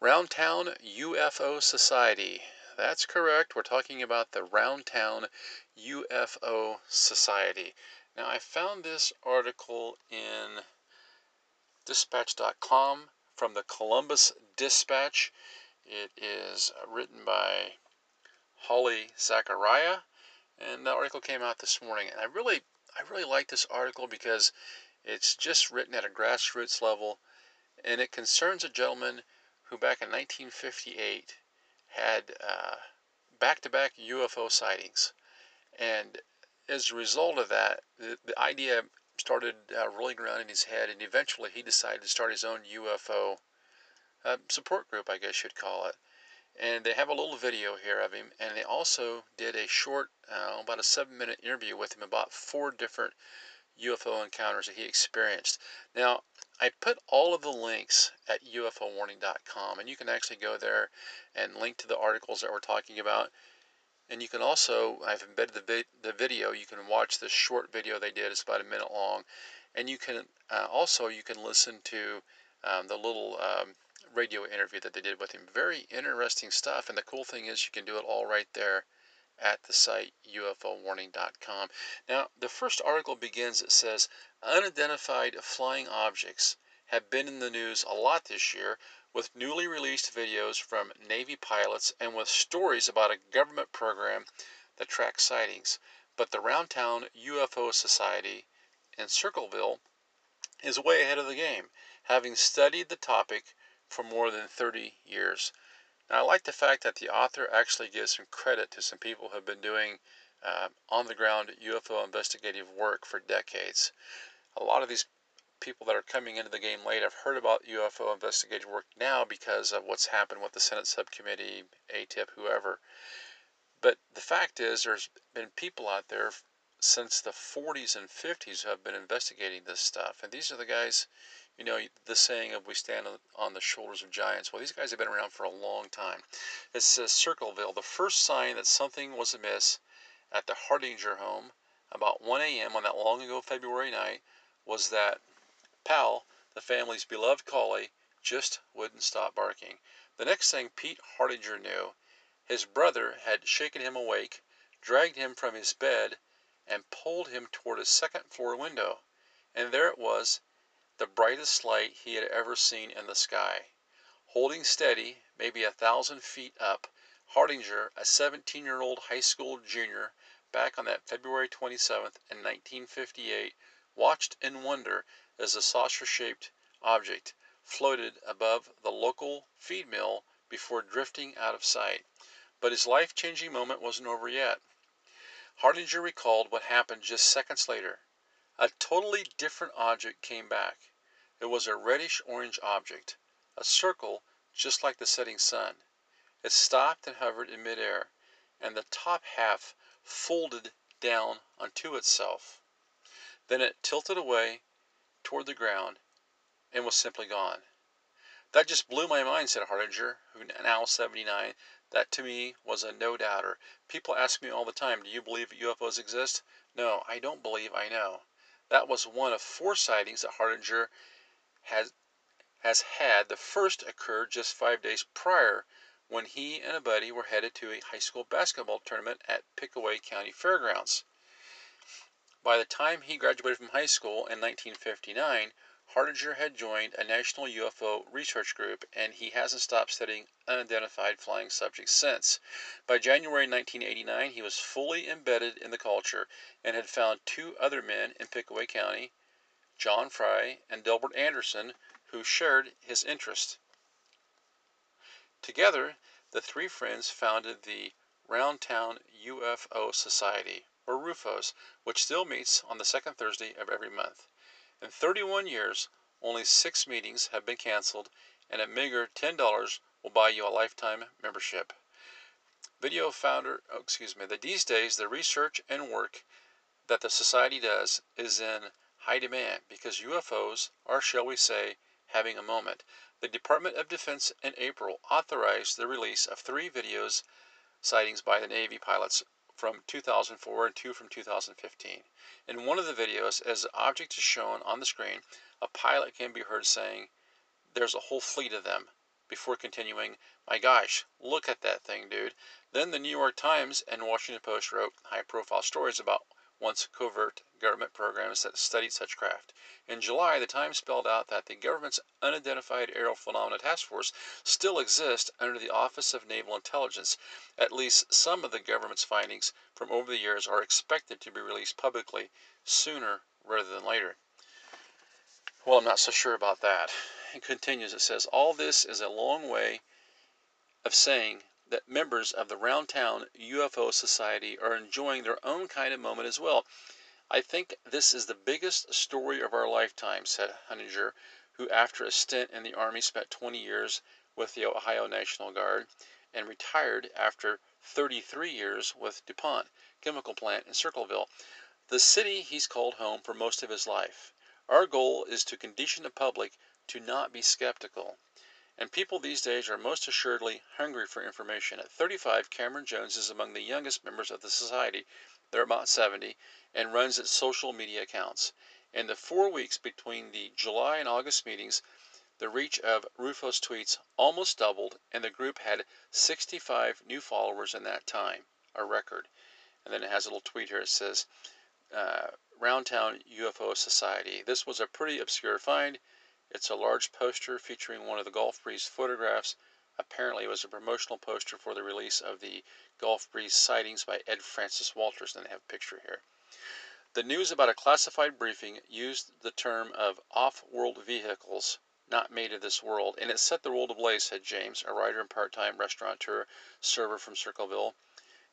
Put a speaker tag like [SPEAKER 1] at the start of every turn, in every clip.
[SPEAKER 1] Roundtown UFO Society. That's correct. We're talking about the Roundtown UFO Society. Now, I found this article in dispatch.com from the Columbus Dispatch. It is written by Holly Zachariah, and the article came out this morning. And I really, I really like this article because it's just written at a grassroots level, and it concerns a gentleman who, back in 1958, had back to back UFO sightings. And as a result of that, the, the idea started uh, rolling around in his head, and eventually he decided to start his own UFO uh, support group, I guess you'd call it. And they have a little video here of him, and they also did a short, uh, about a seven minute interview with him about four different UFO encounters that he experienced. Now, I put all of the links at ufowarning.com, and you can actually go there and link to the articles that we're talking about. And you can also, I've embedded the, vi- the video, you can watch this short video they did, it's about a minute long. And you can uh, also, you can listen to um, the little um, radio interview that they did with him. Very interesting stuff. And the cool thing is you can do it all right there at the site ufowarning.com. Now, the first article begins, it says, Unidentified flying objects have been in the news a lot this year with newly released videos from Navy pilots and with stories about a government program that tracks sightings. But the Roundtown UFO Society in Circleville is way ahead of the game, having studied the topic for more than 30 years. Now, I like the fact that the author actually gives some credit to some people who have been doing uh, on the ground UFO investigative work for decades. A lot of these people that are coming into the game late have heard about UFO investigative work now because of what's happened with the Senate subcommittee, ATIP, whoever. But the fact is, there's been people out there since the 40s and 50s who have been investigating this stuff. And these are the guys you know, the saying of we stand on the shoulders of giants. Well, these guys have been around for a long time. It says Circleville, the first sign that something was amiss at the Hardinger home about 1 a.m. on that long ago February night was that Pal, the family's beloved collie, just wouldn't stop barking. The next thing Pete Hardinger knew, his brother had shaken him awake, dragged him from his bed, and pulled him toward a second floor window. And there it was the brightest light he had ever seen in the sky. Holding steady, maybe a thousand feet up, Hardinger, a 17 year old high school junior, back on that February 27th in 1958, watched in wonder as the saucer shaped object floated above the local feed mill before drifting out of sight. But his life changing moment wasn't over yet. Hardinger recalled what happened just seconds later. A totally different object came back. It was a reddish orange object, a circle just like the setting sun. It stopped and hovered in midair, and the top half folded down onto itself. Then it tilted away toward the ground and was simply gone. That just blew my mind, said Hardinger, who now 79. That to me was a no doubter. People ask me all the time, do you believe UFOs exist? No, I don't believe I know. That was one of four sightings that Hardinger has has had. The first occurred just five days prior when he and a buddy were headed to a high school basketball tournament at Pickaway County Fairgrounds. By the time he graduated from high school in 1959, Hardinger had joined a national UFO research group and he hasn't stopped studying unidentified flying subjects since. By January 1989, he was fully embedded in the culture and had found two other men in Pickaway County, John Fry and Delbert Anderson, who shared his interest. Together, the three friends founded the Roundtown UFO Society, or RUFOS, which still meets on the second Thursday of every month. In 31 years, only six meetings have been canceled, and a meager $10 will buy you a lifetime membership. Video founder, oh, excuse me, that these days the research and work that the society does is in high demand because UFOs are, shall we say, having a moment. The Department of Defense in April authorized the release of three videos sightings by the Navy pilots from 2004 and two from 2015. In one of the videos, as the object is shown on the screen, a pilot can be heard saying, There's a whole fleet of them, before continuing, My gosh, look at that thing, dude. Then the New York Times and Washington Post wrote high profile stories about once covert government programs that studied such craft. In July, the Times spelled out that the government's Unidentified Aerial Phenomena Task Force still exists under the Office of Naval Intelligence. At least some of the government's findings from over the years are expected to be released publicly sooner rather than later. Well, I'm not so sure about that. It continues, it says, All this is a long way of saying that members of the Roundtown UFO Society are enjoying their own kind of moment as well. I think this is the biggest story of our lifetime, said Hardinger, who after a stint in the Army spent 20 years with the Ohio National Guard and retired after 33 years with DuPont chemical plant in Circleville, the city he's called home for most of his life. Our goal is to condition the public to not be skeptical. And people these days are most assuredly hungry for information. At 35, Cameron Jones is among the youngest members of the society. They're about 70 and runs its social media accounts. In the four weeks between the July and August meetings, the reach of Rufo's tweets almost doubled, and the group had 65 new followers in that time, a record. And then it has a little tweet here. It says, uh, Roundtown UFO Society. This was a pretty obscure find. It's a large poster featuring one of the Gulf Breeze photographs. Apparently, it was a promotional poster for the release of the Gulf Breeze sightings by Ed Frances Walters. And they have a picture here. The news about a classified briefing used the term of off world vehicles not made of this world, and it set the world ablaze, said James, a writer and part time restaurateur server from Circleville.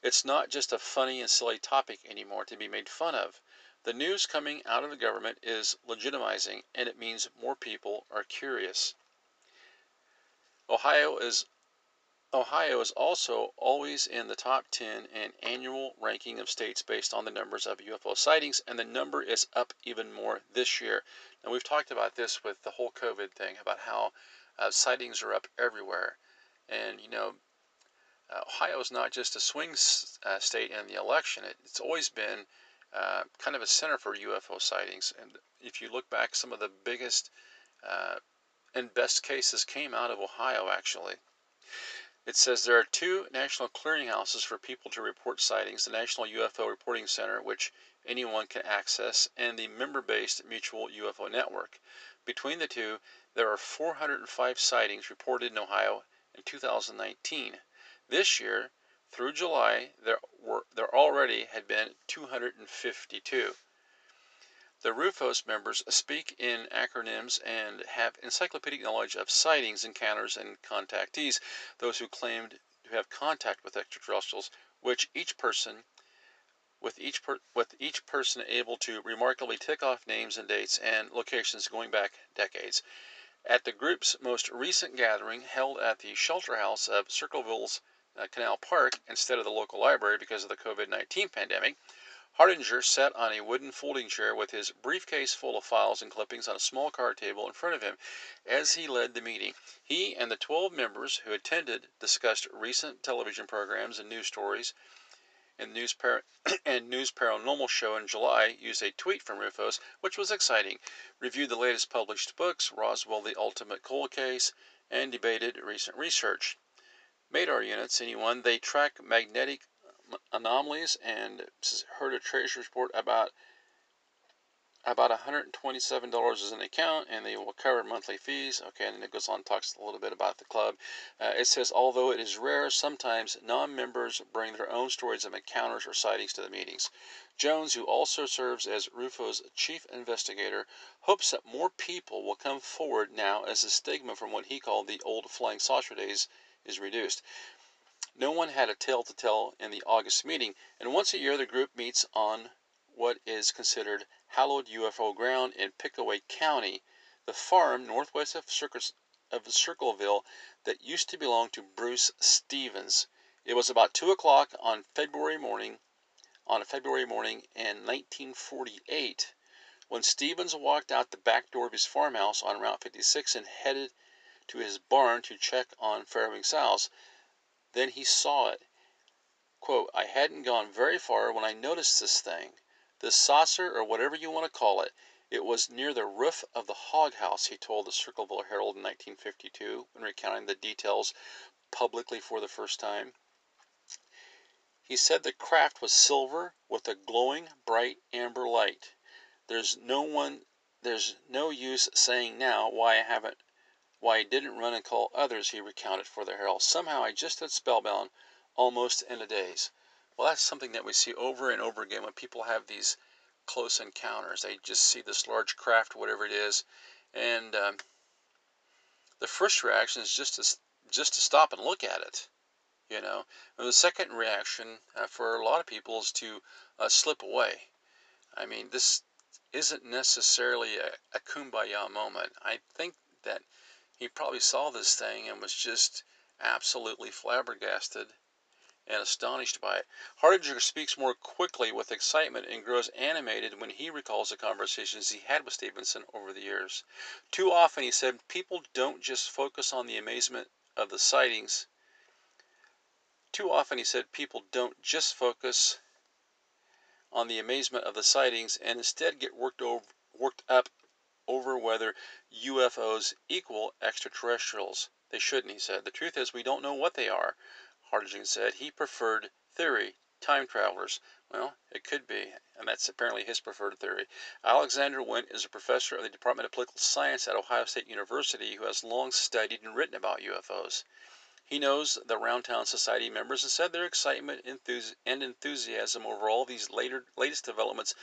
[SPEAKER 1] It's not just a funny and silly topic anymore to be made fun of. The news coming out of the government is legitimizing, and it means more people are curious. Ohio is Ohio is also always in the top 10 in annual ranking of states based on the numbers of UFO sightings, and the number is up even more this year. And we've talked about this with the whole COVID thing about how uh, sightings are up everywhere. And, you know, uh, Ohio is not just a swing uh, state in the election, it, it's always been uh, kind of a center for UFO sightings. And if you look back, some of the biggest uh, and best cases came out of Ohio, actually. It says there are two national clearinghouses for people to report sightings the National UFO Reporting Center, which anyone can access, and the member based Mutual UFO Network. Between the two, there are 405 sightings reported in Ohio in 2019. This year, through July, there were already had been 252. The Rufos members speak in acronyms and have encyclopedic knowledge of sightings, encounters, and contactees, those who claimed to have contact with extraterrestrials, which each person with each per, with each person able to remarkably tick off names and dates and locations going back decades. At the group's most recent gathering, held at the shelter house of Circleville's uh, Canal Park instead of the local library because of the COVID 19 pandemic. Hardinger sat on a wooden folding chair with his briefcase full of files and clippings on a small card table in front of him as he led the meeting. He and the 12 members who attended discussed recent television programs and news stories. And news, par- and news paranormal show in July used a tweet from RUFOS, which was exciting. Reviewed the latest published books, Roswell: The Ultimate Cold Case, and debated recent research. Madar units, anyone, they track magnetic anomalies and heard a treasury report about about $127 is an account and they will cover monthly fees. Okay and then it goes on talks a little bit about the club. Uh, it says although it is rare sometimes non-members bring their own stories of encounters or sightings to the meetings. Jones who also serves as rufo's chief investigator hopes that more people will come forward now as the stigma from what he called the old flying saucer days is reduced. No one had a tale to tell in the August meeting, and once a year the group meets on what is considered hallowed UFO ground in Pickaway County, the farm northwest of, Circus, of Circleville that used to belong to Bruce Stevens. It was about two o'clock on February morning, on a February morning in 1948, when Stevens walked out the back door of his farmhouse on Route 56 and headed to his barn to check on Fairbanks House. Then he saw it. Quote, I hadn't gone very far when I noticed this thing. This saucer, or whatever you want to call it. It was near the roof of the hog house, he told the Circleville Herald in 1952 when recounting the details publicly for the first time. He said the craft was silver with a glowing, bright amber light. There's no one there's no use saying now why I haven't why he didn't run and call others, he recounted for the Herald. Somehow I just stood spellbound almost in a daze. Well, that's something that we see over and over again when people have these close encounters. They just see this large craft, whatever it is, and um, the first reaction is just to just to stop and look at it, you know. And the second reaction uh, for a lot of people is to uh, slip away. I mean, this isn't necessarily a, a kumbaya moment. I think that he probably saw this thing and was just absolutely flabbergasted and astonished by it. Hardinger speaks more quickly with excitement and grows animated when he recalls the conversations he had with Stevenson over the years. Too often, he said, people don't just focus on the amazement of the sightings. Too often, he said, people don't just focus on the amazement of the sightings and instead get worked over, worked up over whether UFOs equal extraterrestrials. They shouldn't, he said. The truth is, we don't know what they are. Hardinger said he preferred theory, time travelers. Well, it could be, and that's apparently his preferred theory. Alexander Wendt is a professor of the Department of Political Science at Ohio State University who has long studied and written about UFOs. He knows the Roundtown Society members and said their excitement and enthusiasm over all these later, latest developments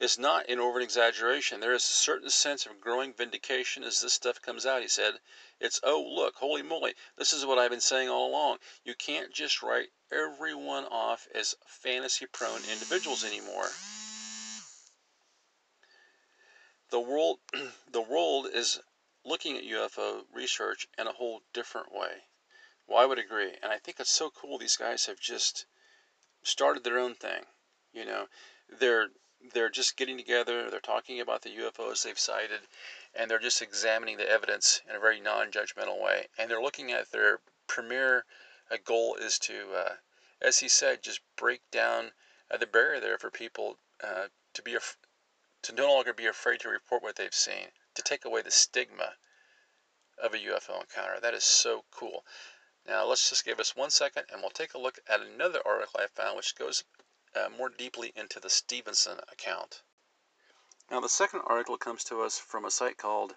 [SPEAKER 1] is not an over exaggeration. There is a certain sense of growing vindication as this stuff comes out, he said. It's, oh, look, holy moly, this is what I've been saying all along. You can't just write everyone off as fantasy prone individuals anymore. The world, the world is looking at UFO research in a whole different way. Well, I would agree. And I think it's so cool these guys have just started their own thing. You know, they're they're just getting together, they're talking about the UFOs they've sighted, and they're just examining the evidence in a very non judgmental way. And they're looking at their premier uh, goal is to, uh, as he said, just break down uh, the barrier there for people uh, to be af- to no longer be afraid to report what they've seen, to take away the stigma of a UFO encounter. That is so cool. Now, let's just give us one second and we'll take a look at another article I found which goes uh, more deeply into the Stevenson account. Now, the second article comes to us from a site called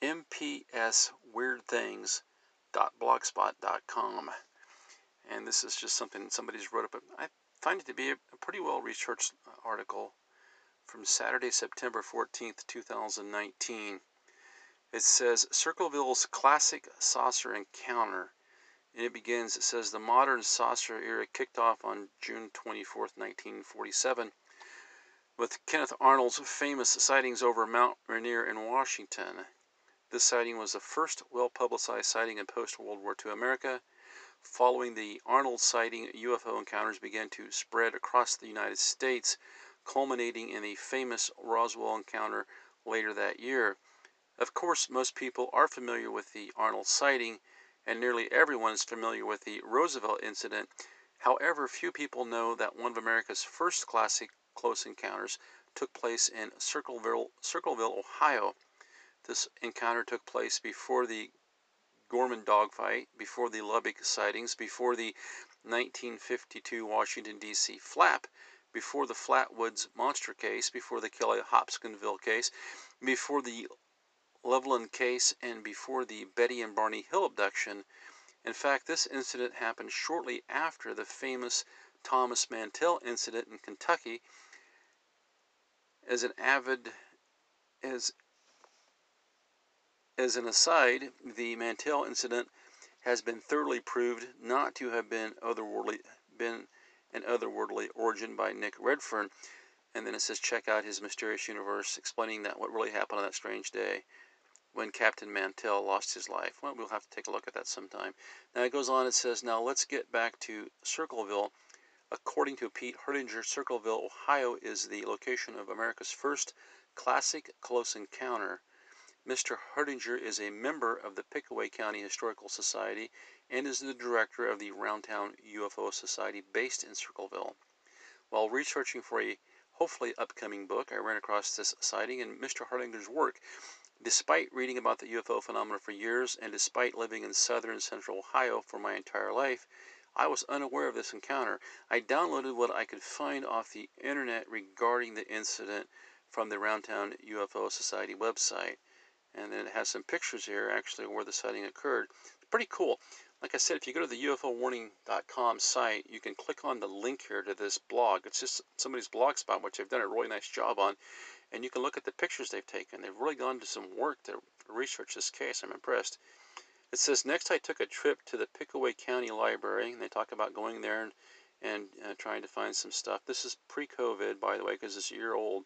[SPEAKER 1] mpsweirdthings.blogspot.com. And this is just something somebody's wrote up. I find it to be a, pretty well researched article from Saturday, September 14th, 2019. It says Circleville's classic saucer encounter and it begins, it says, the modern saucer era kicked off on June 24, 1947, with Kenneth Arnold's famous sightings over Mount Rainier in Washington. This sighting was the first well publicized sighting in post World War II America. Following the Arnold sighting, UFO encounters began to spread across the United States, culminating in the famous Roswell encounter later that year. Of course, most people are familiar with the Arnold sighting and nearly everyone is familiar with the Roswell incident. However, few people know that one of America's first classic close encounters took place in Circleville, Circleville Ohio. This encounter took place before the Gorman dogfight, before the Lubbock sightings, before the 1952 Washington, D.C. flap, before the Flatwoods monster case, before the Kelly Hopkinsville case, before the Loveland case and before the Betty and Barney Hill abduction. In fact, this incident happened shortly after the famous Thomas Mantell incident in Kentucky. As an avid as as an aside, the Mantell incident has been thoroughly proved not to have been otherworldly been an otherworldly origin by Nick Redfern. And then it says check out his mysterious universe explaining that what really happened on that strange day. When Captain Mantell lost his life. Well, we'll have to take a look at that sometime. Now it goes on, it says, now let's get back to Circleville. According to Pete Herdinger, Circleville, Ohio is the location of America's first classic close encounter. Mr. Herdinger is a member of the Pickaway County Historical Society and is the director of the Roundtown UFO Society based in Circleville. While researching for a hopefully upcoming book, I ran across this sighting and Mr. Herdinger's work. Despite reading about the UFO phenomena for years and despite living in southern central Ohio for my entire life, I was unaware of this encounter. I downloaded what I could find off the internet regarding the incident from the Roundtown UFO Society website. And then it has some pictures here actually where the sighting occurred. Pretty cool. Like I said, if you go to the UFOwarning.com site, you can click on the link here to this blog. It's just somebody's blog spot, which they've done a really nice job on and you can look at the pictures they've taken. They've really gone to some work to research this case. I'm impressed. It says, Next, I took a trip to the Pickaway County Library, and they talk about going there and, and uh, trying to find some stuff. This is pre COVID, by the way, because it's a year old.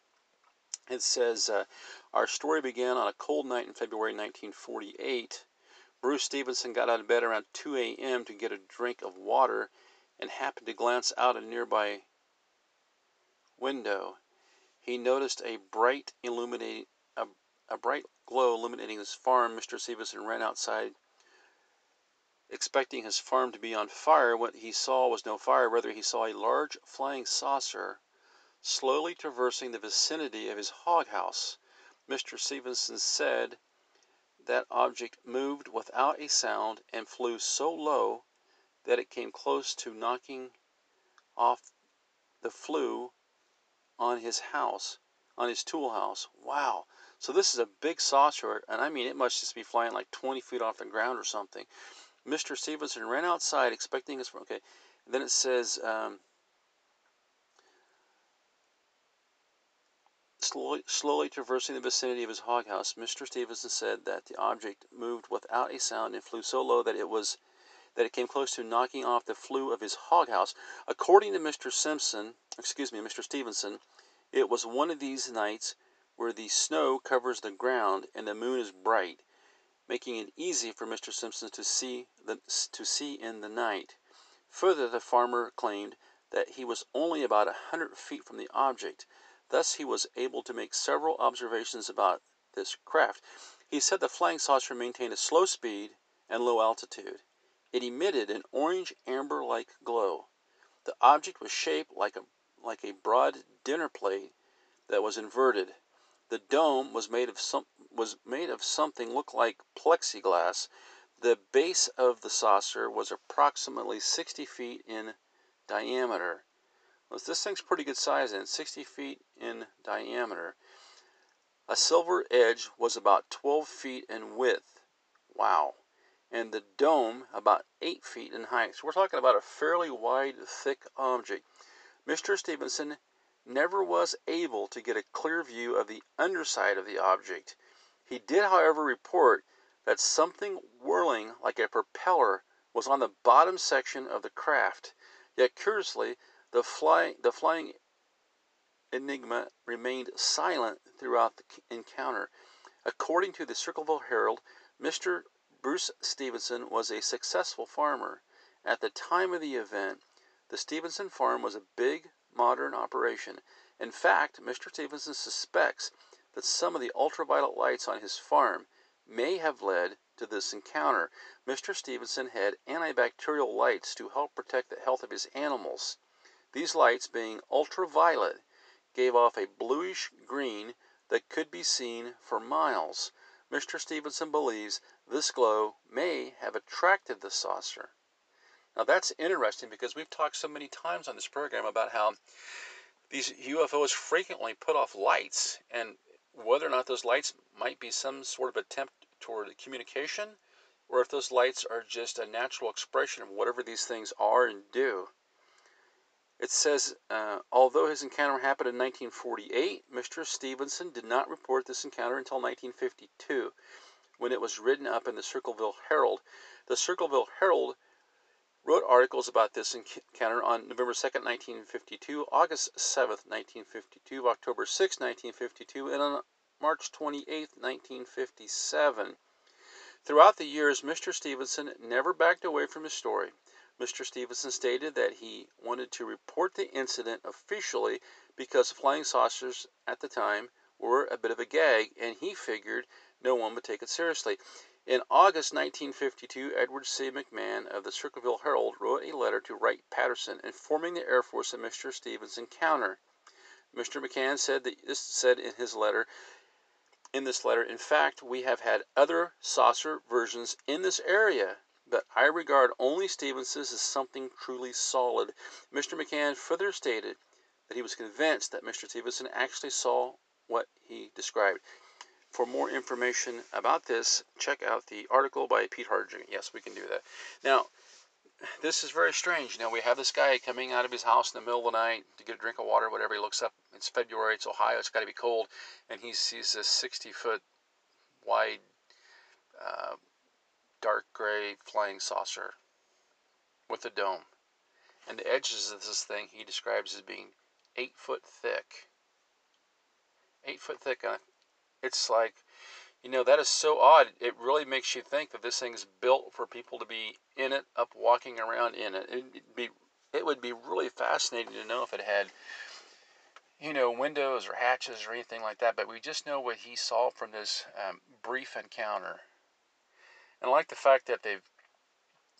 [SPEAKER 1] It says, uh, Our story began on a cold night in February 1948. Bruce Stevenson got out of bed around 2 a.m. to get a drink of water and happened to glance out a nearby window he noticed a bright illuminating a, a bright glow illuminating his farm. Mr. Stevenson ran outside expecting his farm to be on fire. What he saw was no fire, rather he saw a large flying saucer slowly traversing the vicinity of his hog house. Mr. Stevenson said that object moved without a sound and flew so low that it came close to knocking off the flue on his house, on his tool house. Wow. So this is a big saucer, and I mean, it must just be flying like 20 feet off the ground or something. Mr. Stevenson ran outside expecting his. Okay. then it says. Um, Slowly, slowly, traversing the vicinity of his hog house, Mr. Stevenson said that the object moved without a sound and flew so low that it was that it came close to knocking off the flue of his hog house. According to Mr. Simpson, excuse me, Mr. Stevenson, it was one of these nights where the snow covers the ground and the moon is bright, making it easy for Mr. Simpson to see the, to see in the night. Further, the farmer claimed that he was only about a hundred feet from the object. Thus, he was able to make several observations about this craft. He said the flying saucer maintained a slow speed and low altitude. It emitted an orange amber like glow. The object was shaped like a like a broad dinner plate that was inverted. The dome was made of some was made of something looked like plexiglass. The base of the saucer was approximately 60 feet in diameter. Well, this thing's pretty good size and 60 feet in diameter. A silver edge was about 12 feet in width. Wow and the dome about 8 feet in height. So we're talking about a fairly wide, thick object. Mr. Stevenson never was able to get a clear view of the underside of the object. He did, however, report that something whirling like a propeller was on the bottom section of the craft. Yet curiously, the, fly, the flying enigma remained silent throughout the encounter. According to the Circleville Herald, Mr. Bruce Stevenson was a successful farmer. At the time of the event, the Stevenson farm was a big, modern operation. In fact, Mr. Stevenson suspects that some of the ultraviolet lights on his farm may have led to this encounter. Mr. Stevenson had antibacterial lights to help protect the health of his animals. These lights, being ultraviolet, gave off a bluish green that could be seen for miles. Mr. Stevenson believes this glow may have attracted the saucer. Now that's interesting because we've talked so many times on this program about how these UFOs frequently put off lights and whether or not those lights might be some sort of attempt toward communication or if those lights are just a natural expression of whatever these things are and do. It says, uh, although his encounter happened in 1948, Mr. Stevenson did not report this encounter until 1952, when it was written up in the Circleville Herald. The Circleville Herald wrote articles about this encounter on November 2, 1952, August 7, 1952, October 6, 1952, and on March 28, 1957. Throughout the years, Mr. Stevenson never backed away from his story. Mr. Stevenson stated that he wanted to report the incident officially because flying saucers at the time were a bit of a gag, and he figured no one would take it seriously. In August 1952, Edward C. McMahon of the Circleville Herald wrote a letter to Wright Patterson informing the Air Force of Mr. Stevens' encounter. Mr. McMahon said that this said in his letter in this letter, in fact, we have had other saucer versions in this area, but I regard only Stevens's as something truly solid. Mr. McMahon further stated that he was convinced that Mr. Stevenson actually saw what he described. For more information about this, check out the article by Pete Harding. Yes, we can do that. Now, this is very strange. Now, we have this guy coming out of his house in the middle of the night to get a drink of water, whatever. He looks up. It's February. It's Ohio. It's got to be cold, and he sees this 60 foot wide, uh, dark gray flying saucer with a dome, and the edges of this thing he describes as being eight foot thick. Eight foot thick. It's like, you know, that is so odd. It really makes you think that this thing's built for people to be in it, up walking around in it. It'd be, it would be really fascinating to know if it had, you know, windows or hatches or anything like that. But we just know what he saw from this um, brief encounter. And I like the fact that they've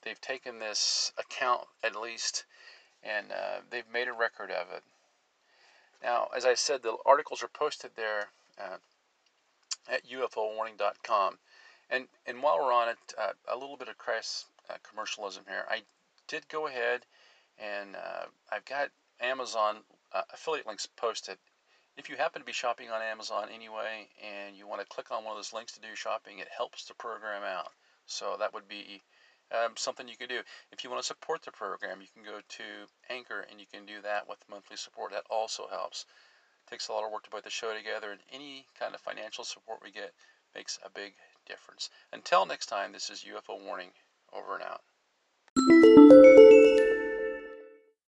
[SPEAKER 1] they've taken this account at least, and uh, they've made a record of it. Now, as I said, the articles are posted there. Uh, at ufowarning.com. And, and while we're on it, uh, a little bit of crass uh, commercialism here. I did go ahead and uh, I've got Amazon uh, affiliate links posted. If you happen to be shopping on Amazon anyway and you want to click on one of those links to do your shopping, it helps the program out. So that would be um, something you can do. If you want to support the program, you can go to Anchor and you can do that with monthly support. That also helps takes a lot of work to put the show together, and any kind of financial support we get makes a big difference. Until next time, this is UFO Warning. Over and out.